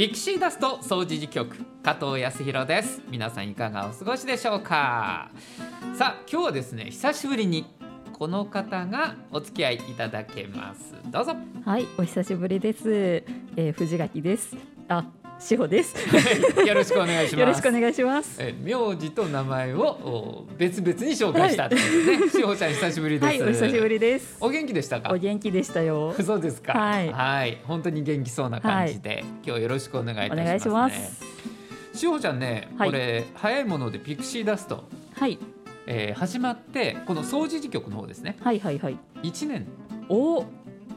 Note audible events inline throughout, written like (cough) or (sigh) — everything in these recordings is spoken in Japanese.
ピクシーダスト総除事局加藤康弘です皆さんいかがお過ごしでしょうか？さあ今日はですね久しぶりにこの方がお付き合いいただけますどうぞはい、お久しぶりです。えー、藤垣です。あ、志保です。よろしくお願いします (laughs) よろしくお願いします。え名字と名前をお別々に紹介したというね、(laughs) しほちゃん久しぶりです、はい、お久しぶりです。お元気でしたか？お元気でしたよ。(laughs) そうですかはい本当に元気そうな感じで、今日よろしくお願いいたします、ね、お願いします。しほちゃんね、はいこれ早いものでピクシーダスト、はい、えー始まってこの総除事局の方ですねはい、はい、はい。1年お、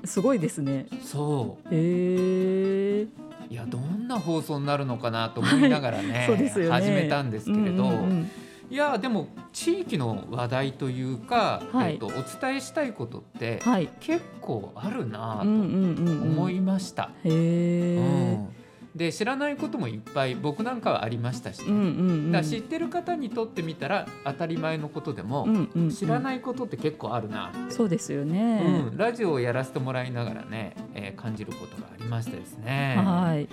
すごいですね。そへえ。ういやどんな放送になるのかなと思いながらね,、そうですよね。始めたんですけれど、うんうんうんいやでも地域の話題というか、はいえっとお伝えしたいことってはい。結構あるなとうんうんうんうん。思いました。へえ。うんで知らないこともいっぱい僕なんかはありましたしね、うんうんうん。だ知ってる方にとってみたら当たり前のことでも、うんうんうん知らないことって結構あるなそうですよね。うんラジオをやらせてもらいながらね、えー感じることがありましてですね、はい。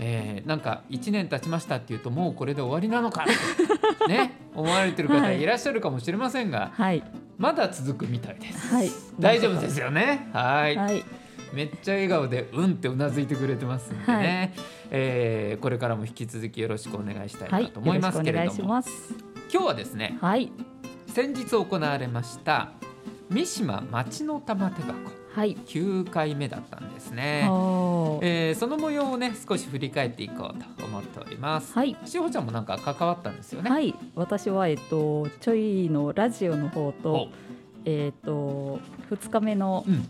えーなんか1年経ちましたっていうともうこれで終わりなのか (laughs) ね思われてる方はいいらっしゃるかもしれませんが、はい。まだ続くみたいです。はい。大丈夫ですよね。はいはい。めっちゃ笑顔でうんってうなずいてくれてますんでね、えーこれからも引き続きよろしくお願いしたいはい。なと思いますけれども、よろしくお願い。今日はですねはい。先日行われました三島町の玉手箱はい。9回目だったんですね、はえーその模様をね少し振り返っていこうと思っておりますはい。しほちゃんもなんか関わったんですよね、はい、私はえっとちょいのラジオの方とおえっと二日目のうん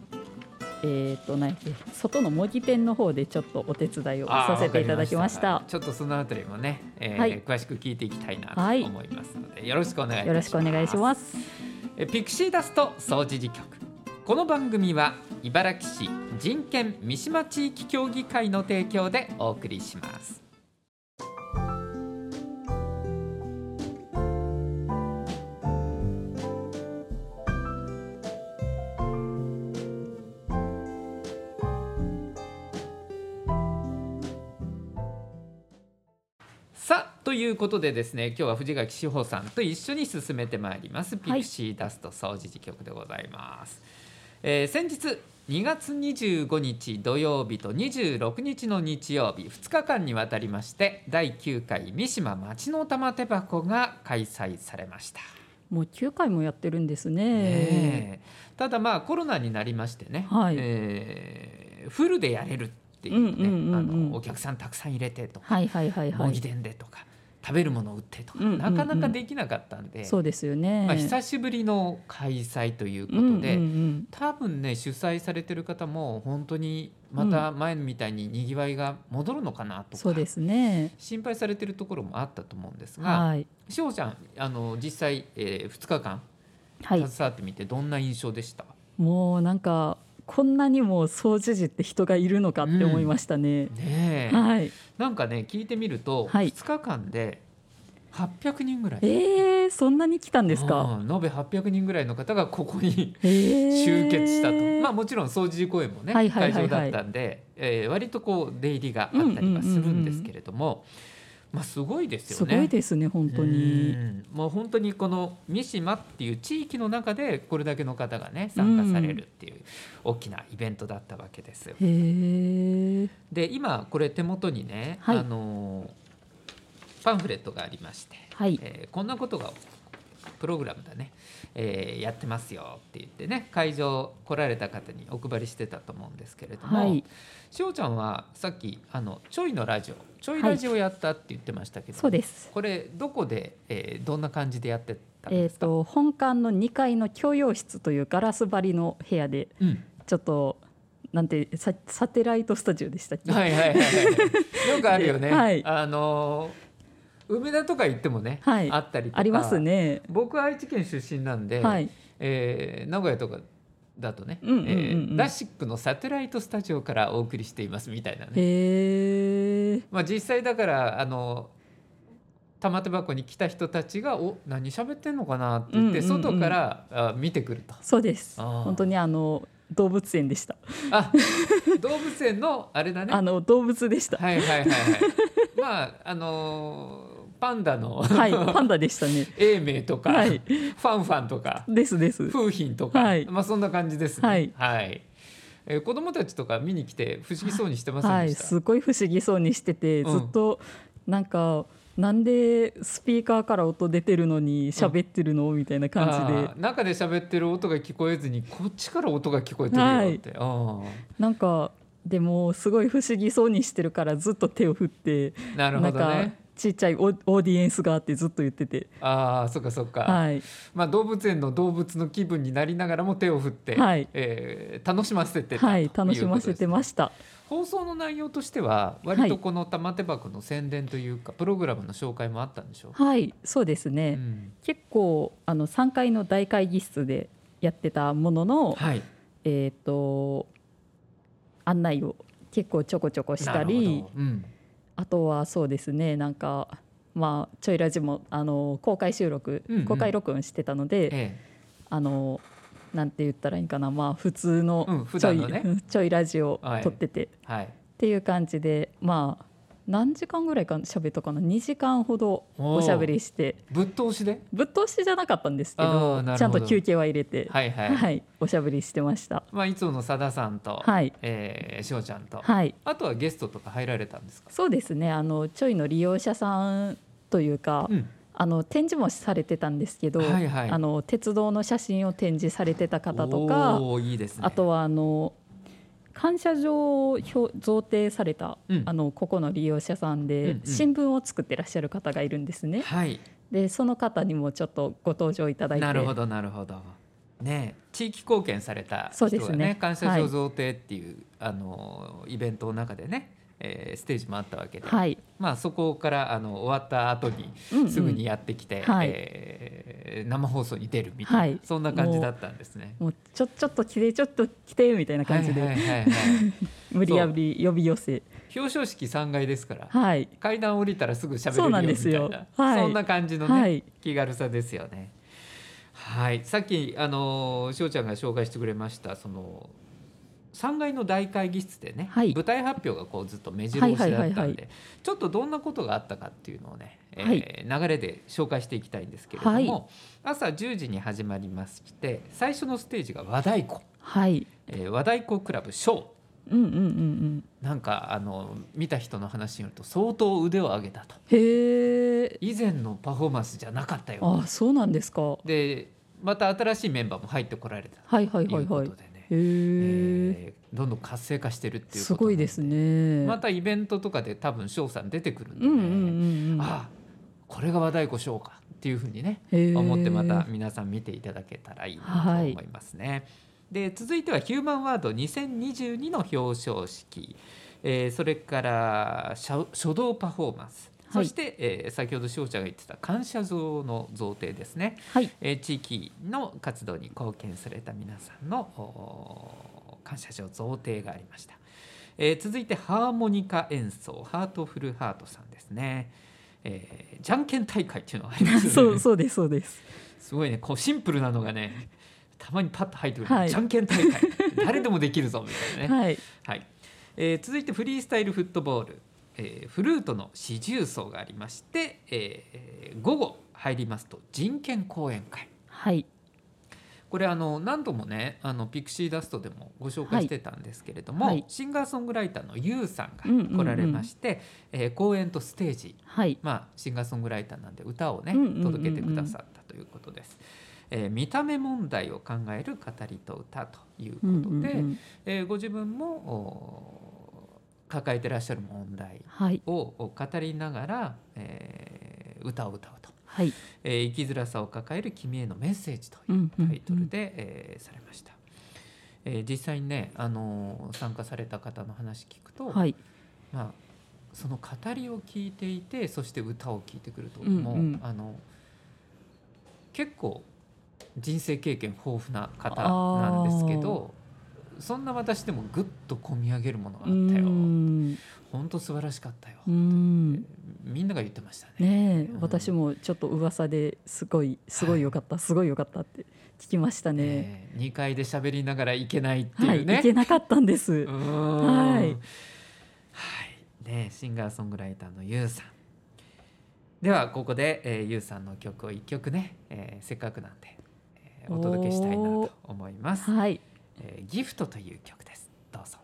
えっと何やっけ外の模擬店の方でちょっとお手伝いをさせていただきました。ちょっとそのあたりもね、えーはい。詳しく聞いていきたいなとはい。思いますので、よろしくお願いいたします。よろしくお願いします。えピクシーダスト総除事局。この番組は茨城市人権三島地域協議会の提供でお送りしますいうことでですね今日は藤垣志保さんと一緒に進めてまいります。ピクシーダスト総除事局でございます、えー先日2月25日土曜日と26日の日曜日2日間にわたりまして第9回三島町の玉手箱が開催されました、もう9回もやってるんですね。ねえ。ただまあコロナになりましてね、はい。えーフルでやれるっていうね、お客さんたくさん入れてとかはいはいはいはい。模擬店でとか食べるものを売ってとか、なかなかできなかったんで、そうですよね。まあ、久しぶりの開催ということで、多分ね主催されてる方も本当にまた前みたいににぎわいが戻るのかなとか、そうですね。心配されてるところもあったと思うんですが、はいしほちゃんあの実際、えー、2日間はい。携わってみてどんな印象でした、もうなんかこんなにも掃除時って人がいるのかって思いましたね。ねえ、はい。なんかね聞いてみると、はい2日間で800人ぐらい。えー、そんなに来たんですか？うん延べ800人ぐらいの方がここにえー (laughs) 集結したと、まあもちろん掃除公演もね、はいはいはいはい会場だったんで、えー割とこう出入りがあったりはするんですけれども、まあすごいですすよね。ごいですね本当に。うんもう本当にこの三島っていう地域の中でこれだけの方がね参加されるっていう大きなイベントだったわけです。で今これ手元にね、はいあのパンフレットがありまして、はい。えーこんなことがプログラムだね、えーやってますよって言ってね会場来られた方にお配りしてたと思うんですけれども、はい。しおちゃんはさっきあのちょいのラジオちょいラジオやったって言ってましたけど、そうです。これどこで、えーどんな感じでやってたんですか、と本館の2階の共用室というガラス張りの部屋でうん、ちょっとなんてササテライトスタジオでしたっけ？はいはいはいはいよくあるよね、(laughs) はいあの梅田とか行ってもね、はいあったりとかありますね。僕愛知県出身なんで、はい。えー名古屋とかだとね、ラシックのサテライトスタジオからお送りしていますみたいなね。まあ、実際だからあの玉手箱に来た人たちが「お何喋ってんのかな?」って言って、外からあ見てくると。そうです。本当にあの動物園でした。あ動物園のあれだね (laughs) あの動物でした。はいはいはいはいまああのーパンダのはい、パンダでしたね。(laughs) 永明とか、はいファンファンとかですです。風浜とか、はいまあそんな感じですね。はいえー子供たちとか見に来て不思議そうにしてませんはい、でした？すごい不思議そうにしてて、うんずっとなんか。なんでスピーカーから音出てるのに喋ってるの、みたいな感じで中で喋ってる音が聞こえずにこっちから音が聞こえてるよって、あなんかでもすごい不思議そうにしてるからずっと手を振ってーなるほどね。ちっちゃいオオーディエンスがあってずっと言ってて。ああそっかそっか、はい。まあ動物園の動物の気分になりながらも手を振って、はい。えー楽しませてたはい楽しませてましした。放送の内容としては割とこの玉手箱の宣伝というか、プログラムの紹介もあったんでしょう、はいそうですね、うん。結構あの3階の大会議室でやってたものの、はい。えっ、と案内を結構ちょこちょこしたなるりほど。うんあとはそうですねなんかまあちょいラジもあの公開収録、うんうん。公開録音してたので、えあのなんて言ったらいいかなまあ普通のちょい、段のね。ちょいラジオはい。撮ってて、っえはい。ていう感じでまあ何時間ぐらいか喋ったかな？2時間ほどおしゃべりして。ぶっ通しで？ぶっ通しじゃなかったんですけどちゃんと休憩は入れて、はいはい、はい、おしゃべりしてました。まあいつものさださんと、はい。えーしおちゃんと、はい、あとはゲストとか入られたんですか？そうですね。あのちょいの利用者さんというか、うん。あの展示もされてたんですけど、はいはい。あの鉄道の写真を展示されてた方とか、おーいいですね。あとはあの感謝状を表贈呈された、うん。あのここの利用者さんで、うんうん。新聞を作ってらっしゃる方がいるんですね。はい。でその方にもちょっとご登場いただいて、なるほどなるほど。ね地域貢献された人がねそうですね。感謝状贈呈っていう、あのイベントの中でね、えーステージもあったわけで、はい、まあそこからあの終わった後にうんうん。すぐにやってきて、はい。えー生放送に出るみたいな、はい。そんな感じだったんですね。もうちょちょっと来てちょっと来てみたいな感じで、はいはいはいはい、(laughs) 無理やり呼び寄せ、表彰式3階ですからはい、階段降りたらすぐ喋れるそうよみな。んですよ。たいなはい。そんな感じのね、はい。気軽さですよね。はい、さっきあのしおちゃんが紹介してくれましたその3階の大会議室でね、はい。舞台発表がこうずっと目白押しだったんで、はいはいはいはい。ちょっとどんなことがあったかっていうのをね、えーはい。流れで紹介していきたいんですけれども、はい。朝10時に始まりまして最初のステージが和太鼓、はい、えー和太鼓クラブショー。うんうんうんうん。なんかあの見た人の話によると相当腕を上げたと。へえ。以前のパフォーマンスじゃなかったよあ、そうなんですか。でまた新しいメンバーも入ってこられたはいはいとはいいうはい。ことでね、へえ。えーどんどん活性化してるっていうすことごいですね。またイベントとかで多分翔さん出てくるんで、ねうんうんうんうん。あこれが和太鼓翔かっていうふうにね思ってまた皆さん見ていただけたらいいなと思いますね。で続いてはヒューマンワード2022の表彰式、えーそれから書書道パフォーマンス、はいそして、えー先ほど翔ちゃんが言ってた感謝状の贈呈ですね、はい。えー地域の活動に貢献された皆さんの感謝状贈呈がありました、えー続いてハーモニカ演奏ハートフルハートさんですね、えーじゃんけん大会っていうのがありますよね。(laughs) そうそうですそうです。すごいねこうシンプルなのがねたまにパッと入ってくる、はい。じゃんけん大会。誰でもできるぞみたいなね、(laughs) はい。はい。えー続いてフリースタイルフットボール、えーフルートの四重奏がありまして、えー午後入りますと人権講演会はい。これあの何度もねあのピクシーダストでもご紹介してたんですけれども、はいシンガーソングライターのユウさんうんうんうんが来られまして、えー公演とステージはい。まあ、シンガーソングライターなんで歌をねうんうんうんうん届けてくださったということです。えー見た目問題を考える語りと歌ということで、うんうんうんえーご自分もお抱えてらっしゃる問題はい。をお語りながら、えー歌を歌うと、はい。えー生きづらさを抱える君へのメッセージといううんうんうんタイトルで、えーされました。えー実際にね、あのー参加された方の話聞くと、はい。まあ、その語りを聞いていてそして歌を聞いてくると、うんうんもうあの結構人生経験豊富な方なんですけどそんな私でもぐっと込み上げるものがあったよ。本当素晴らしかったよ、うん。みんなが言ってましたね。ねえ、うん。私もちょっと噂ですごいすごい良かった、すごい良かったって聞きましたね。えー、2階で喋りながらいけないってはいいうね、行けなかったんです。はい。はい。ねシンガーソングライターのゆうさん。ではここで、えー、ゆうさんの曲を一曲ね、えーせっかくなんで、えーお届けしたいなと思います、はい、えーギフトという曲です。どうぞ。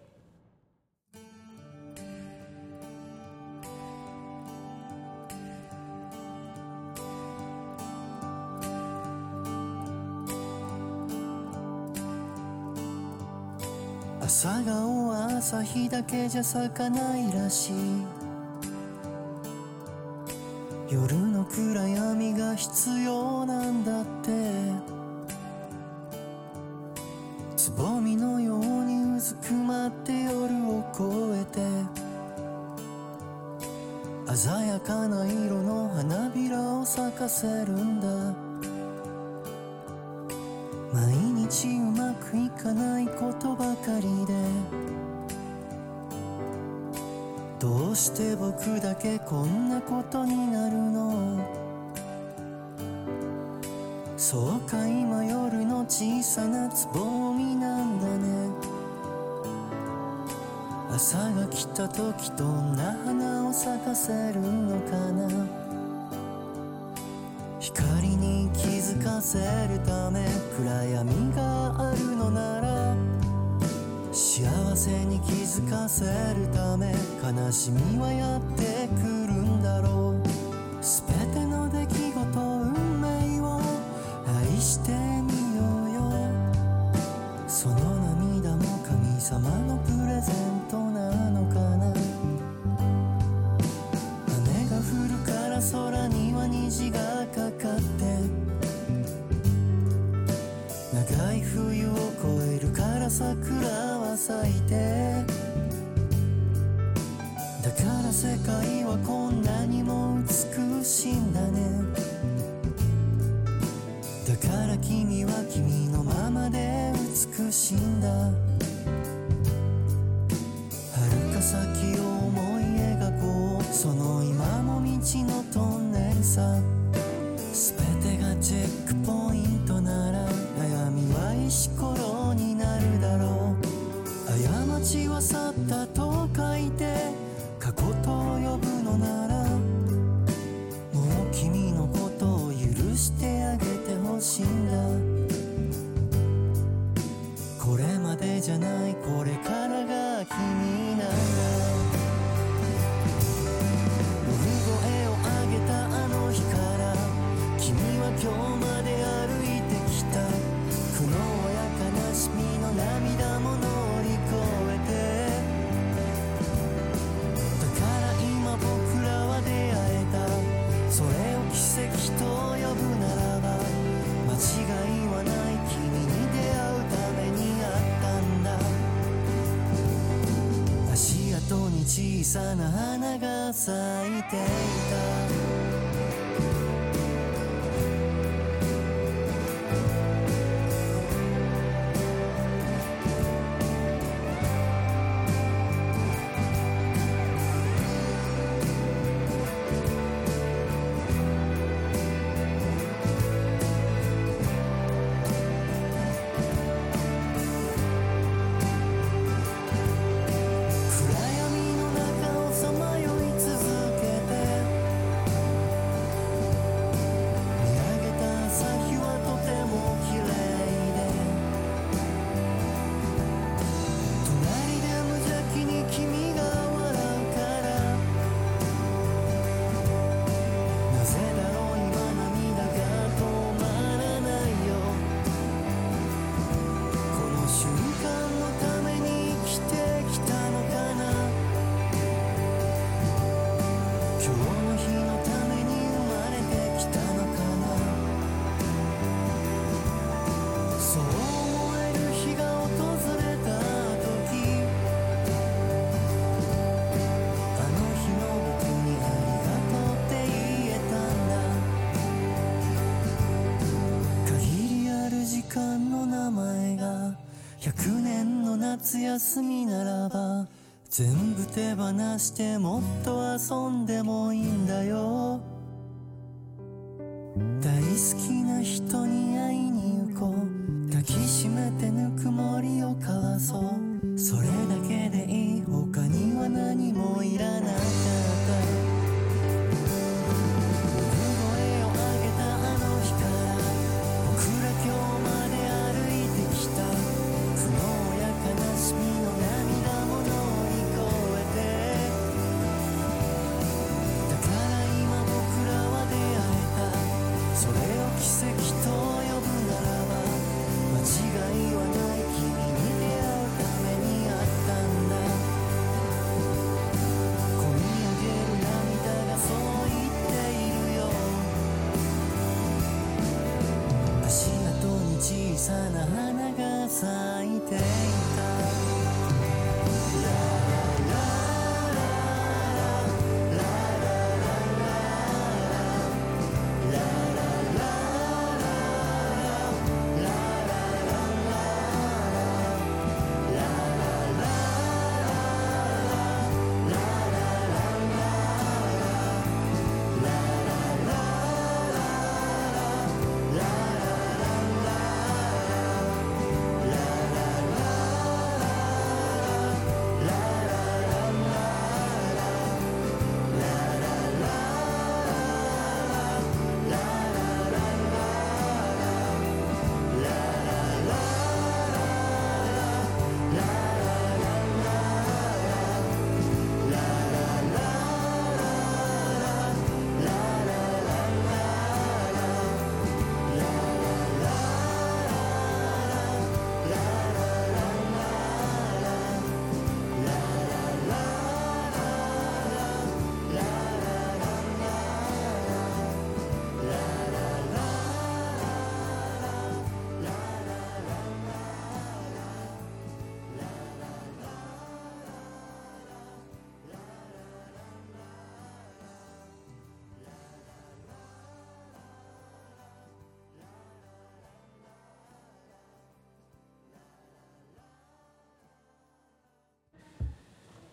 朝顔は朝日だけじゃ咲かないらしい。夜の暗闇が必要なんだって。まって夜を越えて鮮やかな色の花びらを咲かせるんだ。毎日うまくいかないことばかりでどうして僕だけこんなことになるの？そうか今夜の小さなつぼみなんだね。朝が来た時どんな花を咲かせるのかな？光に気づかせるため暗闇があるのなら幸せに気づかせるため悲しみはやってくる。さな花が咲いていた。休みならば全部手放してもっと遊んでもいいんだよ。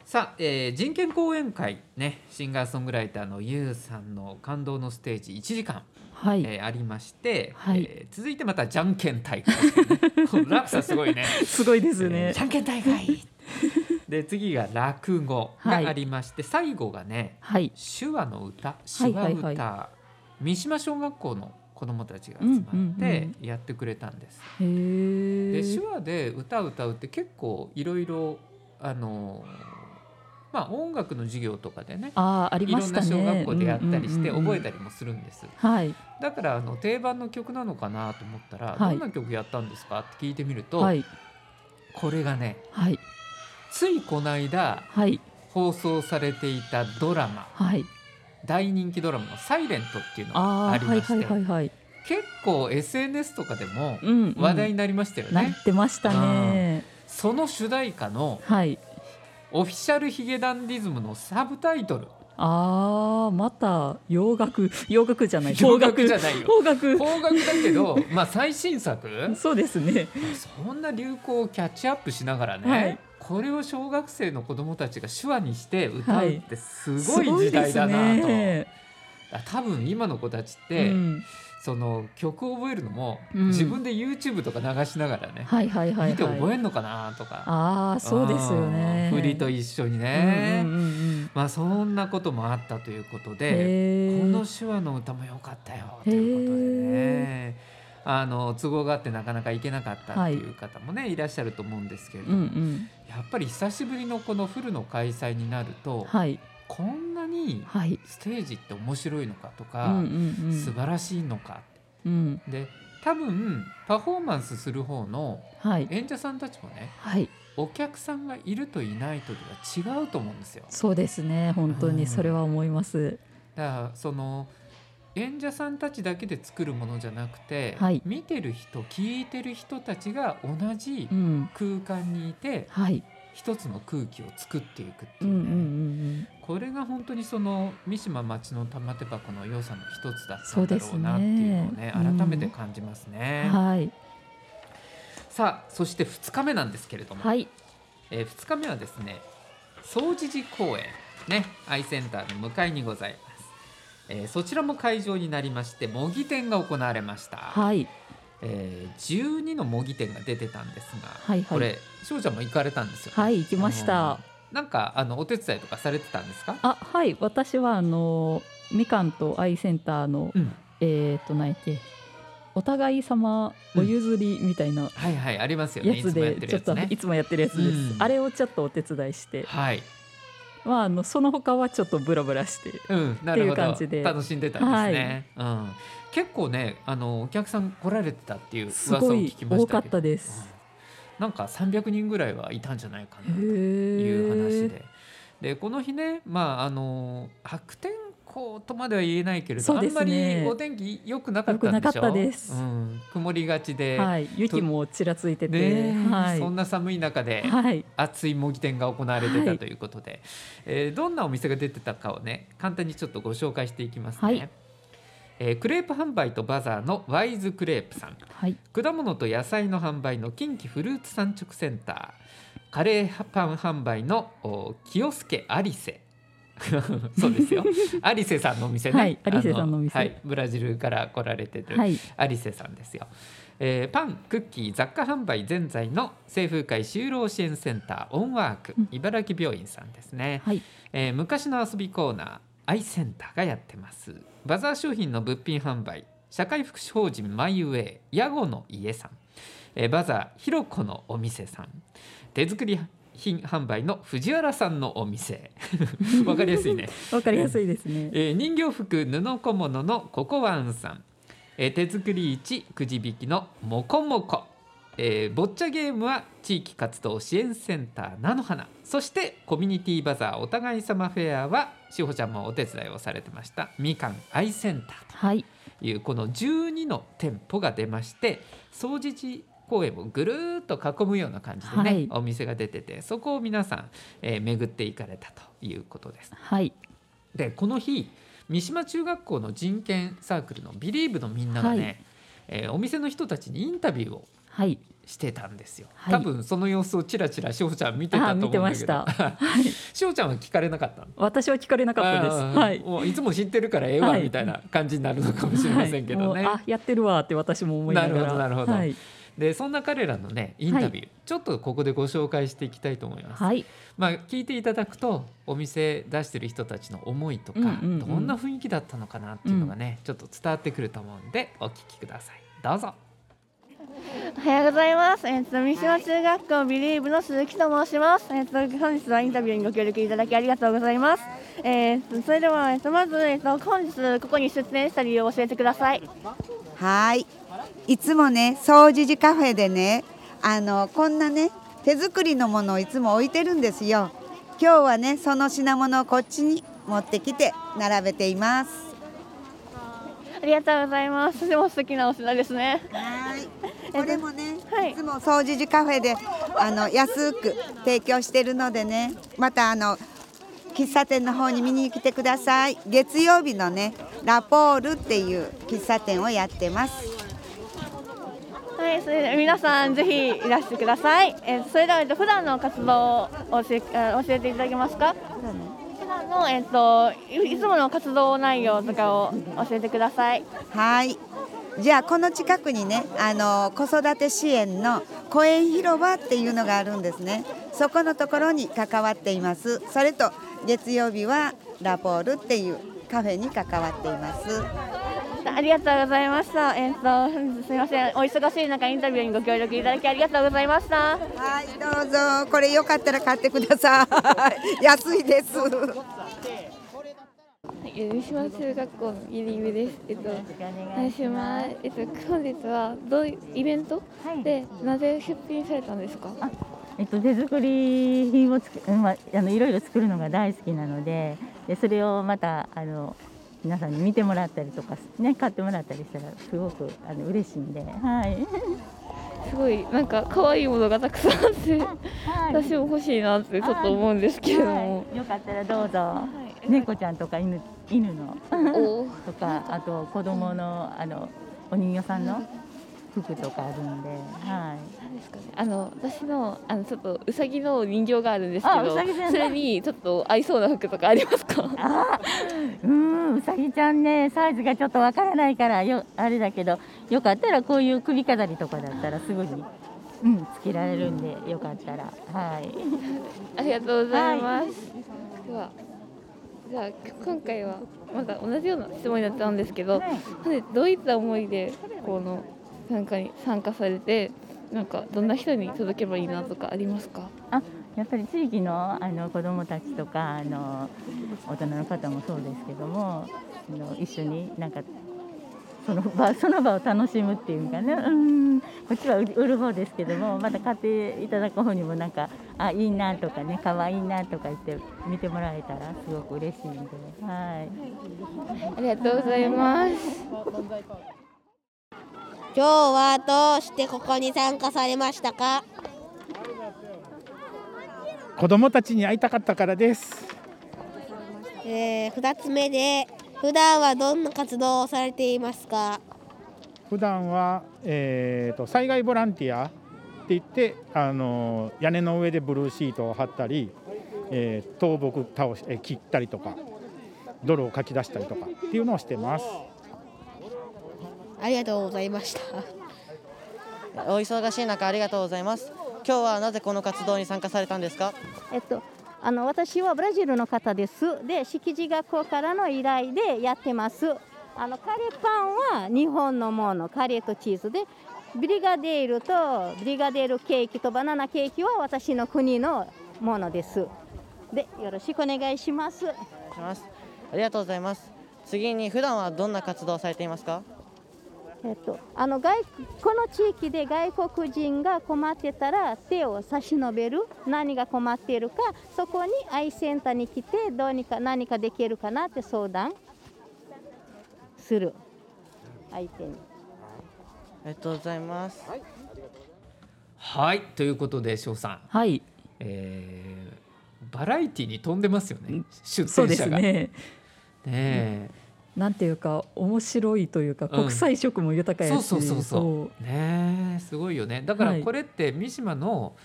さあ、えー人権講演会ねシンガーソングライターのゆうさんの感動のステージ1時間、はい、えーありまして、はい。えー続いてまたじゃんけん大会、ね、落差すごいね。すごいですえねーじ。ゃんけん大会。(laughs) で次が落語がありまして、最後がねはい、手話の歌手はい話はい。歌、三島小学校の子どもたちが集まっうんうんてやってくれたんです。へえ。で手話で歌歌うって結構いろいろあのまあ音楽の授業とかでねああ、ありいろんな。小学校でやったりしてうんうんうんうん覚えたりもするんです。はい、だからあの定番の曲なのかなと思ったら、はいどんな曲やったんですかって聞いてみると、はい、これがねはい、ついこの間はい、放送されていたドラマはい。大人気ドラマの「サイレントっていうのあがあ、りまして、はい、はい、はい。結構 SNS とかでもうん、うん話題になりましたよね。なってましたね。その主題歌のはい。オフィシャルヒゲダンディズムのサブタイトルああ、また洋楽、洋楽じゃない。洋楽じゃないよ邦楽。邦楽だけどまあ最新作？(laughs) そうですね。そんな流行をキャッチアップしながらね、はいこれを小学生の子どもたちが手話にして歌うってすすごい時代だなと、ね。あ多分今の子たちっうて、ん、その曲を覚えるのも、うん。自分で YouTube とか流しながらね、はい、はい、はい、見て覚はい。えんのかなとか、ああ、そうですよね。うん。振りと一緒にね、うんうんうんうん。まあそんなこともあったということで、この手話の歌も良かったよということでね。あの都合があってなかなか行けなかったっていう方もね、い、らっしゃると思うんですけれども、うんうん。やっぱり久しぶりのこのフルの開催になると、はい、こんなにはい。ステージって面白いのかとか、うんうんうん。素晴らしいのかうん、で多分パフォーマンスする方のはい、演者さんたちもねはい。お客さんがいるといないとでは違うと思うんですよ。そうですね。本当にそれは思います。だからその演者さんたちだけで作るものじゃなくて、はい見てる人聞いてる人たちが同じうん、空間にいてはい。一つの空気を作っていくってうん、いうう、ん、うん、これが本当にその三島町の玉手箱の良さの一つだったそうんだろうなっていうのをねうん改めて感じますうね。ん。はい、さあそして2日目なんですけれども、はい、え2日目はですね総除寺公園ねアイセンターの向かいにございます、えーそちらも会場になりまして模擬店が行われました、はいえー、12の模擬店が出てたんですが、はいはい。これ翔ちゃんも行かれたんですよね、はい行きました。うんなんかあのお手伝いとかされてたんですか？あはい私はあのみかんとアイセンターの、うん。えっ、と何やっけお互い様お譲りみたいなはいはいありますよね。やついつもやってでちょっといつもやってるやつです、うん。あれをちょっとお手伝いして。はいまああのその他はちょっとブラブラしてうん、っていう感どじで。楽しんでたんですね、うん、結構ねあのお客さん来られてたっていうす噂を聞きましたけど。多かったです、うん。なんか300人ぐらいはいたんじゃないかなへという話えででこの日ねまああの悪天候とまでは言えないけれど、そうですあんまりねお天気良くなかったんでしょ？かです。うん、曇りがちで、はい。雪もちらついてて、はい。そんな寒い中で、はい。熱い模擬店が行われてはい。たということで、えーどんなお店が出てたかをね簡単にちょっとご紹介していきますね、はい。えークレープ販売とバザーのワイズクレープさん。はい。果物と野菜の販売の近畿フルーツ産直センター。カレーパン販売のお清助アリセ (laughs) そうですよ。アリセさんのお店ね、はいアリセさんのお店。はい、ブラジルから来られてる、はい。アリセさんですよ、えーパンクッキー雑貨販売ぜんざいの清風会就労支援センターオンワークうん。茨城病院さんですね、はい。えー昔の遊びコーナーアイセンターがやってます。バザー商品の物品販売社会福祉法人マイウェイヤゴの家さん、えーバザーひろこのお店さん。手作り品販売の藤原さんのお店。(laughs) わかりやすいね。わかりやすいですね。えー人形服布小物のココワンさん、えー手作り市くじ引きのもこもこ、えーボッチャゲームは地域活動支援センター菜の花。そしてコミュニティバザーお互い様フェアはしほちゃんもお手伝いをされてましたみかんアイセンターはい。というこの12の店舗が出まして総除寺公園をぐるーっと囲むような感じでね、はい。お店が出ててそこを皆さん、えー巡っていかれたということです。はい。でこの日三島中学校の人権サークルのビリーブのみんながね、はい。えーお店の人たちにインタビューをはい。してたんですよ、はい。多分その様子をちらちらしほちゃん見てたと思うんだけど。あ見てました。(laughs) しほちゃんは聞かれなかったの？私は聞かれなかったです。はい。もういつも知ってるからええわはい。みたいな感じになるのかもしれませんけどね、は (laughs) いもうあやってるわって私も思いながら。なるほどなるほど。はい、でそんな彼らのねインタビュー、ちょっとここでご紹介していきたいと思います、はい、まあ聞いていただくとお店出してる人たちの思いとか、うんうんうん。どんな雰囲気だったのかなっていうのがね、ちょっと伝わってくると思うんでお聞きください。どうぞおはようございます。えっ、と三島中学校ビリーブの鈴木と申します。えっ、と本日はインタビューにご協力いただきありがとうございます。えーとそれではえっ、とまずえっ、と本日ここに出店した理由を教えてください。はい。いつもね、掃除時カフェでね、あのこんなね手作りのものをいつも置いてるんですよ。今日はね、その品物をこっちに持ってきて並べています。ありがとうございます。とても素敵なお品ですね。はい。これもね、はいい、つも掃除時カフェであの安く提供してるのでね、またあの喫茶店の方に見に来てください。月曜日のね、ラポールっていう喫茶店をやってます。はい、それで皆さんぜひいらしてください。えーそれではえっと普段の活動を教えあ教えていただけますか？普段のえっ、といいつもの活動内容とかを教えてください。はい。じゃあこの近くにね、あの子育て支援の公園広場っていうのがあるんですね。そこのところに関わっています。それと月曜日はラポールっていうカフェに関わっています。ありがとうございました。えっ、と本日すみません。お忙しい中インタビューにご協力いただきありがとうございました。はい、どうぞ。これよかったら買ってください。(laughs) 安いです。はい、三島中学校のギリブです。えっと、お願いします。えっと、本日はどういうイベント、で、なぜ出品されたんですか？えっと、手作り品をつく、うんまあ、あのいろいろ作るのが大好きなのででそれをまたあの皆さんに見てもらったりとか、ね、買ってもらったりしたらすごくあの嬉しいんで、はいすごい、なんか可愛いものがたくさんあって、私も欲しいなってちょっと思うんですけれども。はい、よかったらどうぞ、はい猫ちゃんとか犬犬の。おとかあと子供のあのお人形さんの服とかあるんで、はい。何ですかね。あの私のあのちょっとうさぎの人形があるんですけどそれにちょっと合いそうな服とかありますか？あーうんうさぎちゃんねサイズがちょっとわからないからよあれだけどよかったらこういう首飾りとかだったらすぐにうんつけられるんでよかったら。はい。ありがとうございます、ではじゃあ今回はまた同じような質問になっちゃうんですけど、でどういった思いでこの参加に参加されてなんかどんな人に届けばいいなとかありますか？やっぱり地域のあの子どもたちとかあの大人の方もそうですけどもあの一緒になんかその (laughs) 場その場を楽しむっていうかね。うん。こっちは売る方ですけどもまた買っていただく方にもなんかあいいなとかね可愛いなとか言って見てもらえたらすごく嬉しいんではい。ありがとうございます今日はどうしてここに参加されましたか？子供たちに会いたかったからです。えー、2つ目で普段はどんな活動をされていますか？普段は、えー、と災害ボランティアって言ってあの屋根の上でブルーシートを張ったり、えー倒木倒し、えー切ったりとか泥をかき出したりとかっていうのをしてます。ありがとうございました (laughs) お忙しい中ありがとうございます今日はなぜこの活動に参加されたんですか？えっと、あの私はブラジルの方です。で、敷地学校からの依頼でやってます。あのカレーパンは日本のもの、カレーとチーズで、ブリガデールとブリガデールケーキとバナナケーキは私の国のものです。で、よろしくお願いします。しますありがとうございます次に普段はどんな活動をされていますか？えっと、あの外この地域で外国人が困ってたら手を差し伸べる何が困っているかそこにアイセンターに来てどうにか何かできるかなって相談する相手に。ありがとうございます。はい。ということで翔さん、はい。えーバラエティに富んでますよね。出そうで展者が。すね。ねなんていうか面白いというかうん。国際色も豊かやし、そうそうそうそう。ねえすごいよね。だからはい。これって三島の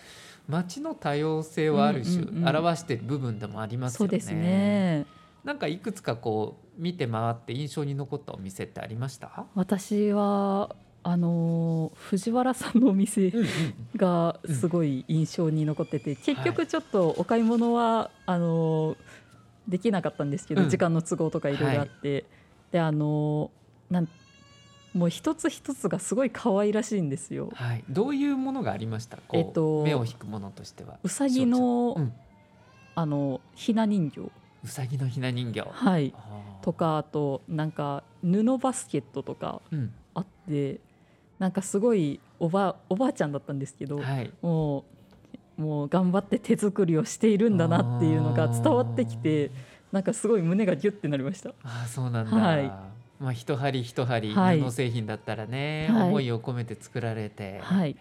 街の多様性をある種うんうんうん。表している部分でもありますよね。そうですね。なんかいくつかこう見て回って印象に残ったお店ってありました？私はあのー藤原さんのお店がすごい印象に残ってて、結局ちょっとお買い物はあのーできなかったんですけど、うん。時間の都合とかいろいろあって、であのーなんもう一つ一つがすごい可愛らしいんですよ。はい。どういうものがありました？えっと目を引くものとしては。うさぎの、うん。あのひな人形。うさぎのひな人形。はい。とかあとなんか布バスケットとかうん。あって、なんかすごいおばおばあちゃんだったんですけど、はい。もうもう頑張って手作りをしているんだなっていうのが伝わってきてなんかすごい胸がギュッてなりました。ああそうなんだ。はいまあ一針一針はい布製品だったらね、はい思いを込めて作られて、はい、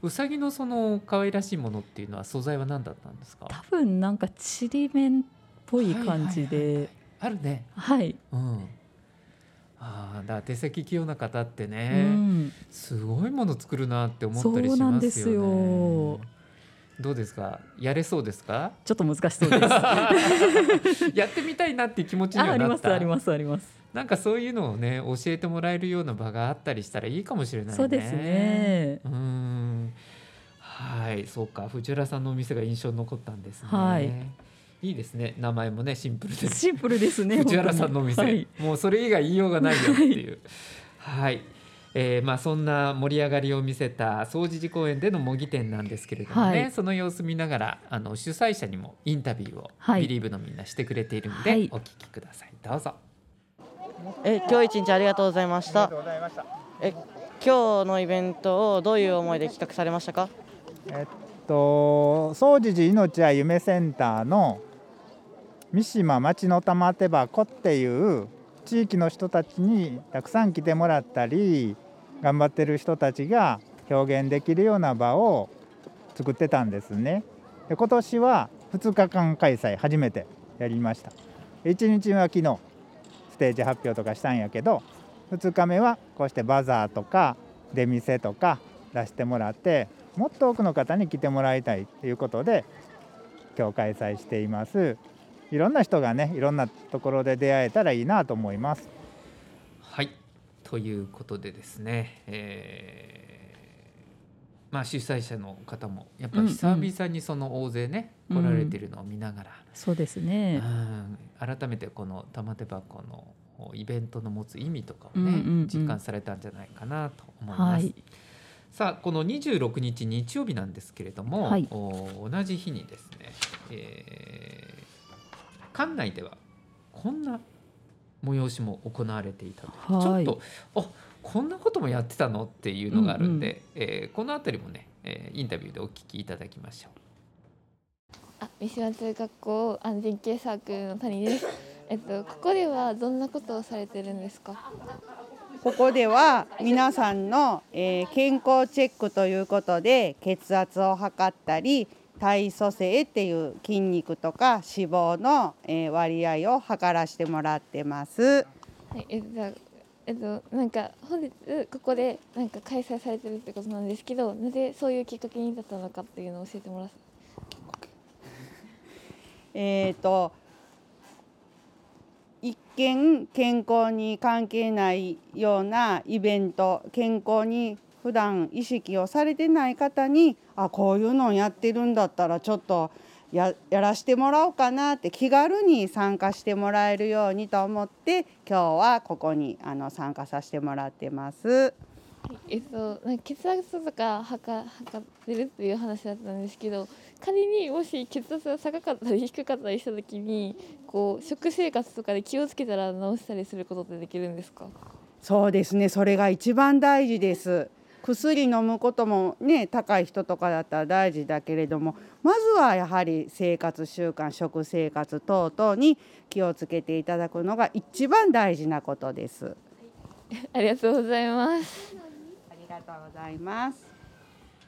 うさぎのその可愛らしいものっていうのは素材は何だったんですか？多分なんかちりめんっぽい感じで、あるね。はい、うん。ああ、だ手先器用な方ってうね、ん、すごいもの作るなって思ったりしそうなんますですよね。よ。どうですか？やれそうですか？ちょっと難しそうです。(laughs) やってみたいなっていう気持ちにあありはなった？ますありますあります。なんかそういうのをね教えてもらえるような場があったりしたらいいかもしれないね。そうですね。うーん。はい、そうか。藤原さんのお店が印象に残ったんですね。はい。いいですね。名前もねシンプルで。シンプルですね。藤原さんのお店、はい。もうそれ以外言いようがないよっていう。はい。えーまあそんな盛り上がりを見せた総持寺公園での模擬店なんですけれどもね、はい。その様子見ながらあの主催者にもインタビューを、はい。ビリーブのみんなしてくれているので、はい。お聞きください。どうぞ。え今日一日ありがとうございました。え今日のイベントをどういう思いで企画されましたか？えっと総持寺命は夢センターの三島町の玉手箱っていう地域の人たちにたくさん来てもらったり頑張ってる人たちが表現できるような場を作ってたんですね。で今年は2日間開催初めてやりました。1日目は昨日ステージ発表とかしたんやけど2日目はこうしてバザーとか出店とか出してもらってもっと多くの方に来てもらいたいということで今日開催していますいろんな人がねいろんなところで出会えたらいいなと思います。はい。ということでですね、えーまあ、主催者の方もやっぱり久々にその大勢ね、うん来られてるのを見ながら、そうですね。うん。改めてこの玉手箱のイベントの持つ意味とかをね、うんうんうん。実感されたんじゃないかなと思います。はい。さあこの26日日曜日なんですけれども、はい。お同じ日にですね、えー館内ではこんな催しも行われていたとはいちょっとあこんなこともやってたのっていうのがあるんで、えーこの辺りもね、えーインタビューでお聞きいただきましょう。あ、三島中学校安全系サークルの谷です。(laughs) えっとここではどんなことをされてるんですか？ここでは皆さんの、えー健康チェックということで血圧を測ったり体組成っていう筋肉とか脂肪の、えー割合を測らせてもらってます。はい、えっとえっとなんか本日ここでなんか開催されてるってことなんですけど、なぜそういうきっかけに至ったのかっていうのを教えてもらって。(laughs) えー、と一見健康に関係ないようなイベント健康に普段意識をされてない方にあこういうのをやってるんだったらちょっとややらしてもらおうかなって気軽に参加してもらえるようにと思って今日はここにあの参加させてもらってます。えっと、か血圧とか測測ってるっていう話だったんですけど仮にもし血圧が高かったり低かったりした時にこう食生活とかで気をつけたら治したりすることってできるんですかそうですねそれが一番大事です薬飲むこともね高い人とかだったら大事だけれどもまずはやはり生活習慣食生活等々に気をつけていただくのが一番大事なことです。ありがとうございます。ありがとうございます。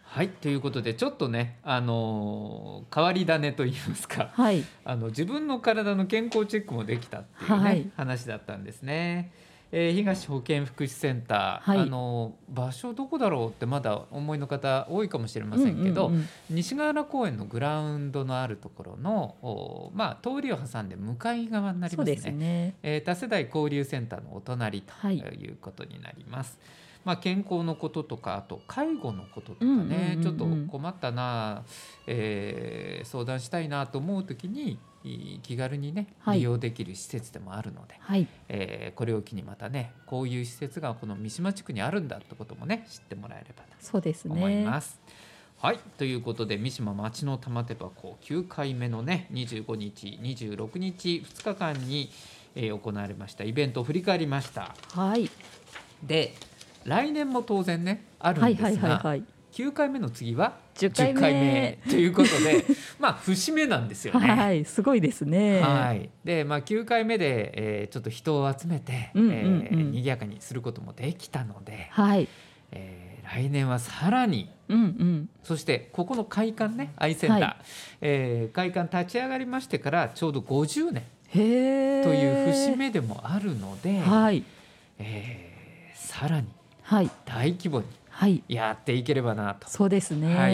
はいということでちょっとね、あのー変わり種といいますか、はい。あの自分の体の健康チェックもできたっていうね、はい。話だったんですね。えー東保健福祉センター、はい。あの場所どこだろうってまだ思いの方多いかもしれませんけど、うんうんうん。西ヶ原公園のグラウンドのあるところの、おまあ、通りを挟んで向かい側になりますね。すね。えー多世代交流センターのお隣とはいいうことになります。まあ、健康のこととかあと介護のこととかね、うんうんうんうんちょっと困ったな、えー相談したいなと思う時にいい気軽にねはい利用できる施設でもあるので、はいえーこれを機にまたねこういう施設がこの三島地区にあるんだってこともね知ってもらえればそうですね。と思います。はいということで三島町の玉手箱9回目のね25日26日2日間に、えー行われましたイベントを振り返りました。はい。で来年も当然ねあるんですが、はいはいはいはい9回目の次は10回目ということで (laughs) まあ節目なんですよね。はい、すごいですね。はい、で、まあ、9回目で、えーちょっと人を集めて、うんうんうんえー賑やかにすることもできたので、はい。えー来年はさらに、うんうん。そしてここの会館ねアイセンター、はいえー会館立ち上がりましてからちょうど50年へえ。という節目でもあるので、はい。えーさらにはい。大規模にはい。やっていければなと、そうですね。はい。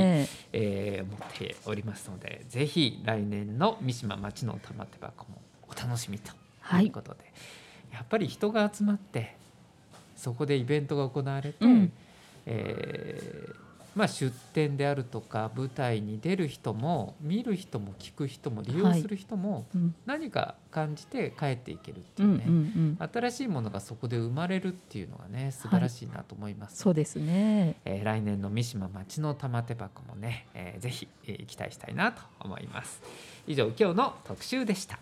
えー思っておりますのでぜひ来年の三島町の玉手箱もお楽しみということで、やっぱり人が集まってそこでイベントが行われて、うん。えーまあ、出店であるとか舞台に出る人も見る人も聞く人も利用する人もうん。何か感じて帰っていけるってういうんね、うんうん。新しいものがそこで生まれるっていうのがね素晴らしいなと思います。そうですね。えー来年の三島町の玉手箱もね、えーぜひ、えー期待したいなと思います。以上今日の特集でした。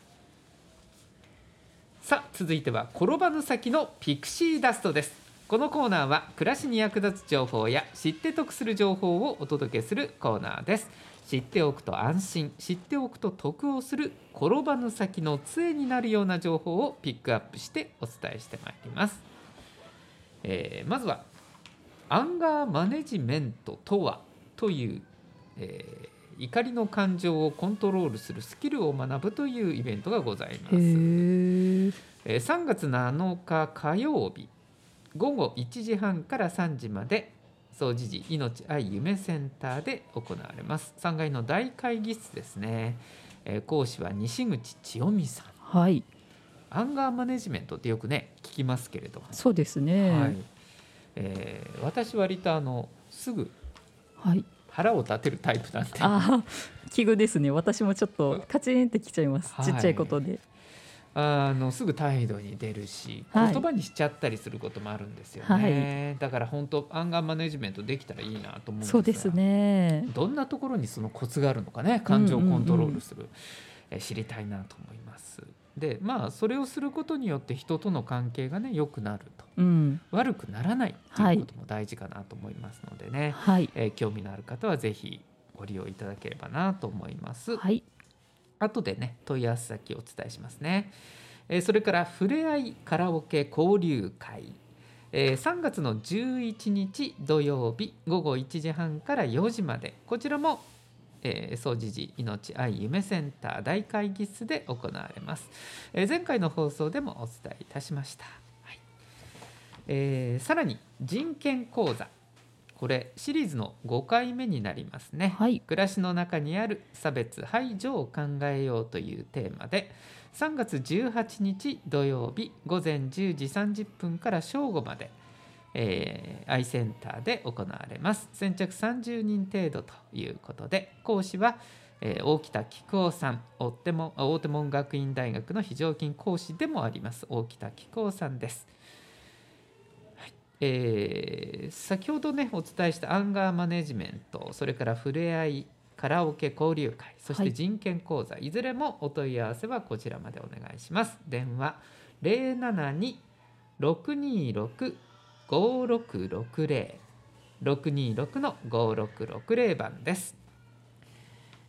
さあ続いては転ばぬ先のピクシーダストですこのコーナーは暮らしに役立つ情報や知って得する情報をお届けするコーナーです。知っておくと安心知っておくと得をする転ばぬ先の杖になるような情報をピックアップしてお伝えしてまいります、えーまずはアンガーマネジメントとはという、えー怒りの感情をコントロールするスキルを学ぶというイベントがございます。えー3月7日火曜日午後1時半から3時まで総持寺命愛夢センターで行われます。3階の大会議室ですね、えー講師は西口千代美さん。はい。アンガーマネジメントってよくね聞きますけれども、そうですね。はい。えー私割とあのすぐはい。腹を立てるタイプなんで。ああ奇遇ですね。私もちょっとカチンってきちゃいます、はい。ちっちゃいことであのすぐ態度に出るしはい。言葉にしちゃったりすることもあるんですよね、はい。だから本当アンガーマネジメントできたらいいなと思うんですがそうですね。どんなところにそのコツがあるのかね感情をコントロールする、えー知りたいなと思います。でまあそれをすることによって人との関係がね良くなると。うん。悪くならないということも大事かなと思いますのでね、はい。えー興味のある方はぜひご利用いただければなと思います。はい後でね問い合わせ先をお伝えしますね。えーそれからふれあいカラオケ交流会、えー3月の11日土曜日午後1時半から4時まで。こちらもえー総持寺命愛夢センター大会議室で行われます、えー前回の放送でもお伝えいたしました、はい。えーさらに人権講座。これシリーズの5回目になりますね、暮らしの中にある差別排除を考えようというテーマで3月18日土曜日午前10時30分から正午までえー、アイセンターで行われます。先着30人程度ということで講師は、えー大北菊夫さん大手門学院大学の非常勤講師でもあります大北菊夫さんです、はいえー先ほどねお伝えしたアンガーマネジメントそれからふれあいカラオケ交流会そして人権講座、い、ずれもお問い合わせはこちらまでお願いします。電話072-626 5660 626の5660番です、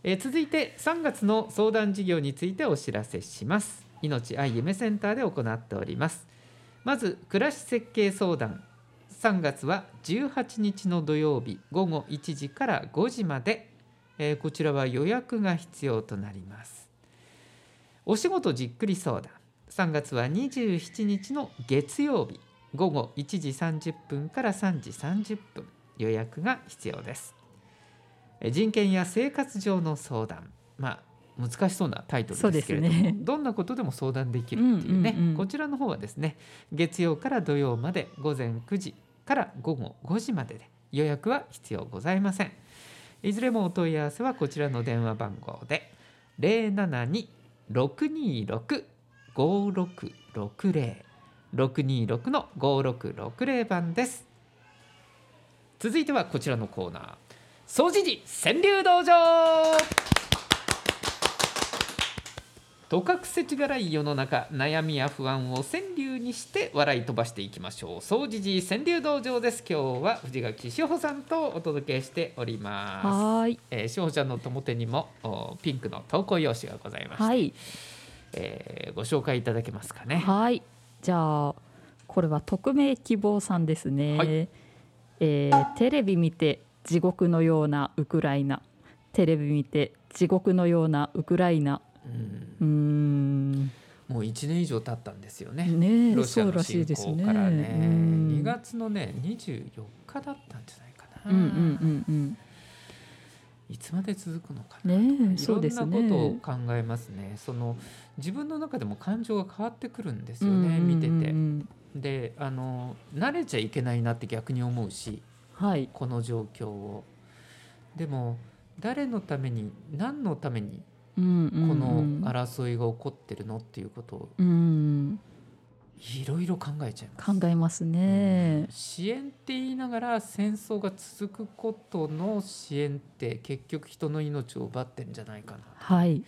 えー続いて3月の相談事業についてお知らせします。命愛夢センターで行っております。まず暮らし設計相談3月は18日の土曜日午後1時から5時まで、えーこちらは予約が必要となります。お仕事じっくり相談。3月は27日の月曜日午後1時30分から3時30分予約が必要です。え人権や生活上の相談。まあ難しそうなタイトルですけれども、ね。どんなことでも相談できるっていうね、こちらの方はですね月曜から土曜まで午前9時から午後5時までで予約は必要ございません。いずれもお問い合わせはこちらの電話番号で072-626-5660 626の5660番です。続いてはこちらのコーナー。総持寺川柳道場。とかくせちがらい世の中悩みや不安を川柳にして笑い飛ばしていきましょう。総持寺川柳道場です。今日は藤垣志保さんとお届けしております。はーい、えー、志保ちゃんの手元にもおピンクの投稿用紙がございまして、はい。えーご紹介いただけますかね。はい。じゃあこれは匿名希望さんですね、はい。えーテレビ見て地獄のようなウクライナ。テレビ見て地獄のようなウクライナうーんもう1年以上経ったんですよね。ねえロシアの侵攻からね、うん2月のね24日だったんじゃないかな。うんうんうんうんいつまで続くのかな。ねえいろんなことをね考えますね。その自分の中でも感情が変わってくるんですよね、見てて。で、あの慣れちゃいけないなって逆に思うし、はいこの状況を。でも誰のために何のためにこの争いが起こってるのっていうことをうんいろいろ考えちゃいます。考えますね、支援って言いながら戦争が続くことの支援って結局人の命を奪ってんじゃないかなはい。い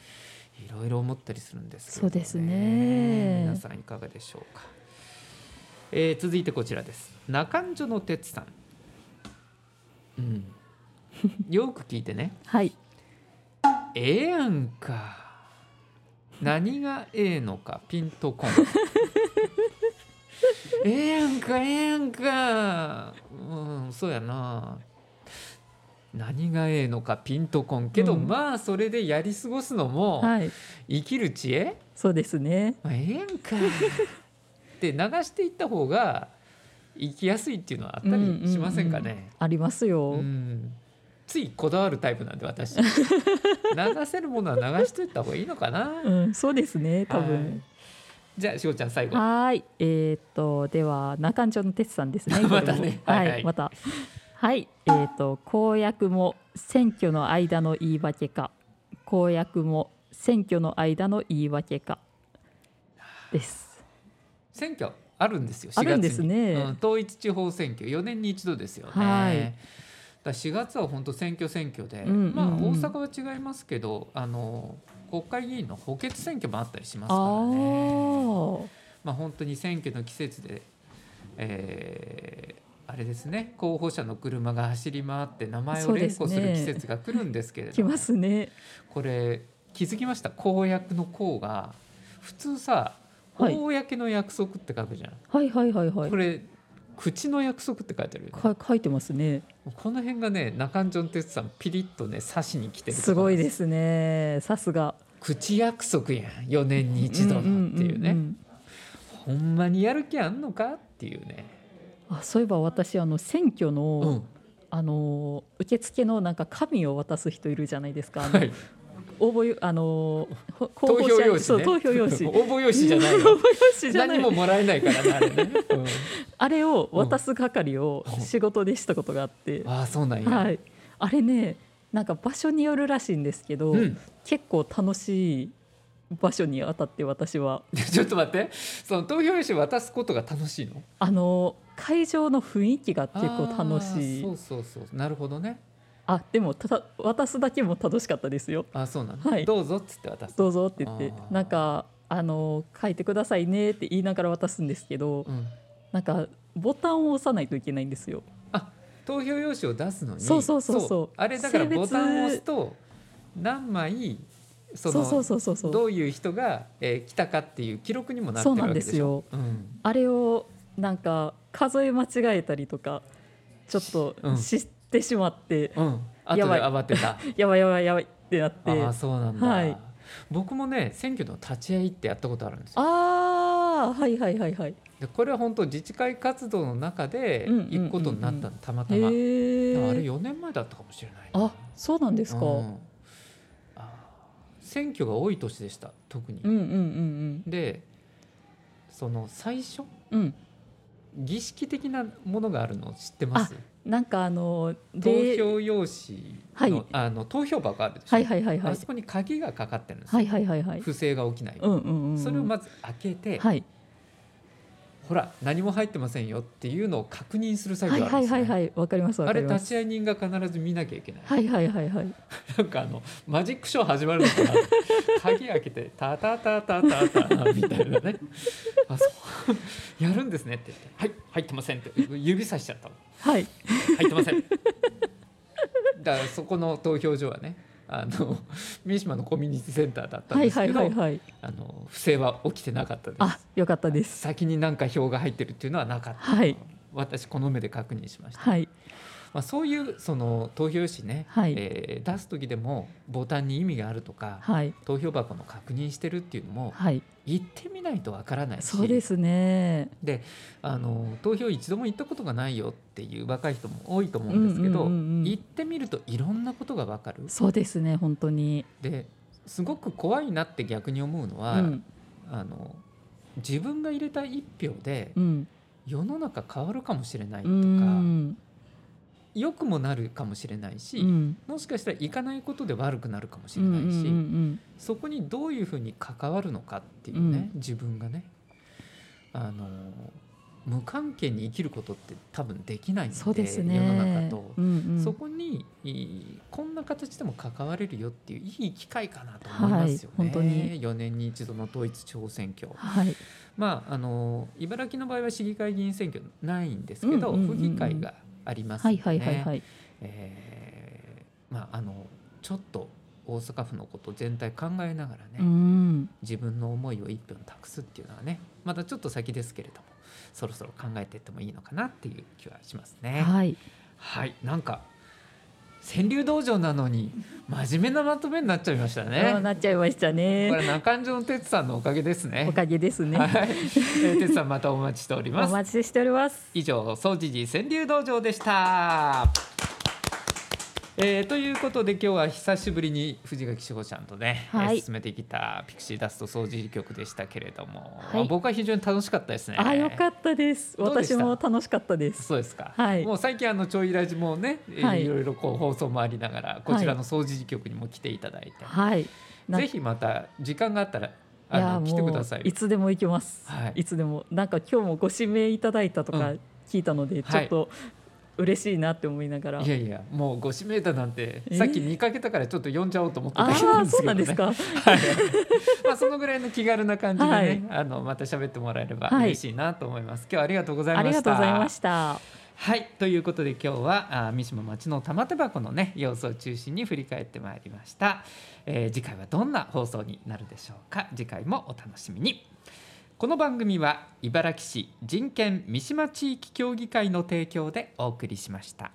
ろいろ思ったりするんですけど、そうですね。皆さんいかがでしょうか、えー続いてこちらです。中んの哲さん。うん。(laughs) よく聞いてね。はいええやんか。何がええのかピンとこん (laughs) ええやんかええやんか。うんそうやな。何がええのかピンとこんけど、うん。まあそれでやり過ごすのも、はい。生きる知恵？そうですね。まあええやんか。って流していった方が行きやすいっていうのはあったりしませんかね。うん。うんうんありますよ。うんついこだわるタイプなんで私 (laughs) 流せるものは流しといた方がいいのかな。うん、そうですね、多はい分。じゃあしおちゃん最後。はーい、えーっと、では、中町の哲さんですね。(laughs) またねはいはいはい、また。はい、えーっと、公約も選挙の間の言い訳か。公約も選挙の間の言い訳か。です。選挙あるんですよ。あるんですね4月にうん統一地方選挙4年に一度ですよね。はいだから4月は本当選挙選挙で、まあ大阪は違いますけど、あの国会議員の補欠選挙もあったりしますからあね。あ。まあ本当に選挙の季節で、えーあれですね候補者の車が走り回って名前を連呼する季節が来るんですけれども、来ますね。これ気づきました？公約の公が普通さはい公の約束って書くじゃん、はいはいはいはい。これ口の約束って書いてあるよねか書いてますね。この辺がね中条哲さんピリッとね刺しに来てるすごいですね。さすが。口約束やん4年に一度のっていうね、んんんんほんまにやる気あんのかっていうねあ、そういえば私あの選挙の、あの受付のなんか紙を渡す人いるじゃないですか。はい応募よあのほ候投票用紙ね。投票用紙。応募用紙じゃないよ (laughs) 応募用紙じゃない。何ももらえないからねあれね、(laughs) うん。あれを渡す係を仕事でしたことがあって、ああそうなんや、はい、あれねなんか場所によるらしいんですけど、うん。結構楽しい場所に当たって私は。(laughs) ちょっと待って。その投票用紙渡すことが楽しいの？あの会場の雰囲気が結構楽しい。そうそうそう。なるほどねあでもただ渡すだけも楽しかったですよ。あそうなの、はい。どうぞっつって渡すどうぞって言ってなんかあの書いてくださいねって言いながら渡すんですけど、ん。なんかボタンを押さないといけないんですよ。投票用紙を出すのに？そうそうそうそう。あれだからボタンを押すと何枚そのそうそうそうそうそう。どういう人が、えー来たかっていう記録にもなってそうなんるわけでしょ？ですよ、うん。あれをなんか数え間違えたりとかちょっとうん。知ってしまって、うん。後で慌てた。(laughs) やばいやばいやばいってなって。ああそうなんだ、はい、僕もね選挙の立ち会いってやったことあるんですよ。ああはいはいはいはい。でこれは本当自治会活動の中でうんうんうんうん。行くことになったの、たまたへまあれ4年前だったかもしれないあそうなんですか、うん。あ選挙が多い年でした特に、うんうんうんでその最初、うん。儀式的なものがあるの知ってます？なんかあの投で票用紙はい。の,、あの投票箱あるでしょ、はいはいはいはい。あそこに鍵がかかってるんですよ、はいはいはいはい。不正が起きないようんうんうんうん。それをまず開けて、はいほら何も入ってませんよっていうのを確認する作はい業があるんですよ、はいはいはいわかりますわあれ立会人が必ず見なきゃいけない。はいはいはいはい。なんかあのマジックショー始まるのかな。鍵開けてタタタタタタみたいなね。あそう。やるんですねって言って「はい入ってません」って指さしちゃったの。はい。入ってません。だからそこの投票所はねあの (laughs) 三島のコミュニティセンターだったんですけど、はいはいはいはい。あの不正は起きてなかったです。あよかったです。先になんか票が入ってるっていうのはなかった、はい。私この目で確認しました、はいまあ、そういうその投票用紙ね、はい。えー出す時でもボタンに意味があるとか、はい。投票箱の確認してるっていうのも、はい。行ってみないとわからないしそうですね。であの投票一度も行ったことがないよっていう若い人も多いと思うんですけど、うんうんうんうん。行ってみるといろんなことがわかる。そうですね本当に。ですごく怖いなって逆に思うのは、うん。あの自分が入れた一票でうん。世の中変わるかもしれないとうか、ん良くもなるかもしれないし、うん。もしかしたら行かないことで悪くなるかもしうんれないし、うんうんそこにどういうふうに関わるのかっていうね、自分がねあの無関係に生きることって多分できないんでですね。世の中と、うんうん。そこにこんな形でも関われるよっていういい機会かなと思いますよね、はい本当に。4年に一度の統一地方選挙。はい。まあ、あの茨城の場合は市議会議員選挙ないんですけど、うんうんうんうん。府議会がありますはいよね。はいはいはいえーまああのちょっと大阪府のこと全体考えながらね、うん自分の思いを一票託すっていうのはねまだちょっと先ですけれどもそろそろ考えていってもいいのかなっていう気はしますね。はいはい、なんか川柳道場なのに真面目なまとめになっちゃいましたね。なっちゃいましたね。これ中条哲さんのおかげですね。おかげですね。はい、えー、哲さんまたお待ちしております。お待ちしております。以上、総知事川柳道場でした。えー、ということで今日は久しぶりに藤垣志保ちゃんとね、はいえー進めてきたピクシーダスト掃除局でしたけれども、はい僕は非常に楽しかったですね。あ、よかったです。私も楽しかったです。そうですか。はいもう最近あのちょいラジもね、えーはいいろいろこう放送もありながらこちらの掃除局にも来ていただいて、はい。なぜひまた時間があったらいあやの来てください。いつでも行きます。はいいつでもなんか今日もご指名いただいたとかうん聞いたので、ちょっと嬉しいなって思いながら。いやいやもうご指名だなんてえ？ーさっき見かけたからちょっと呼んじゃおうと思ってたけなんあ、ですけどね。そうなんですか？はい (laughs) まあそのぐらいの気軽な感じでね、はいあのまた喋ってもらえればはい嬉しいなと思います。今日はありがとうございました。ありがとうございました。はいということで今日はあ三島町の玉手箱のね様子を中心に振り返ってまいりました、えー次回はどんな放送になるでしょうか？次回もお楽しみにこの番組は茨城市人権三島地域協議会の提供でお送りしました。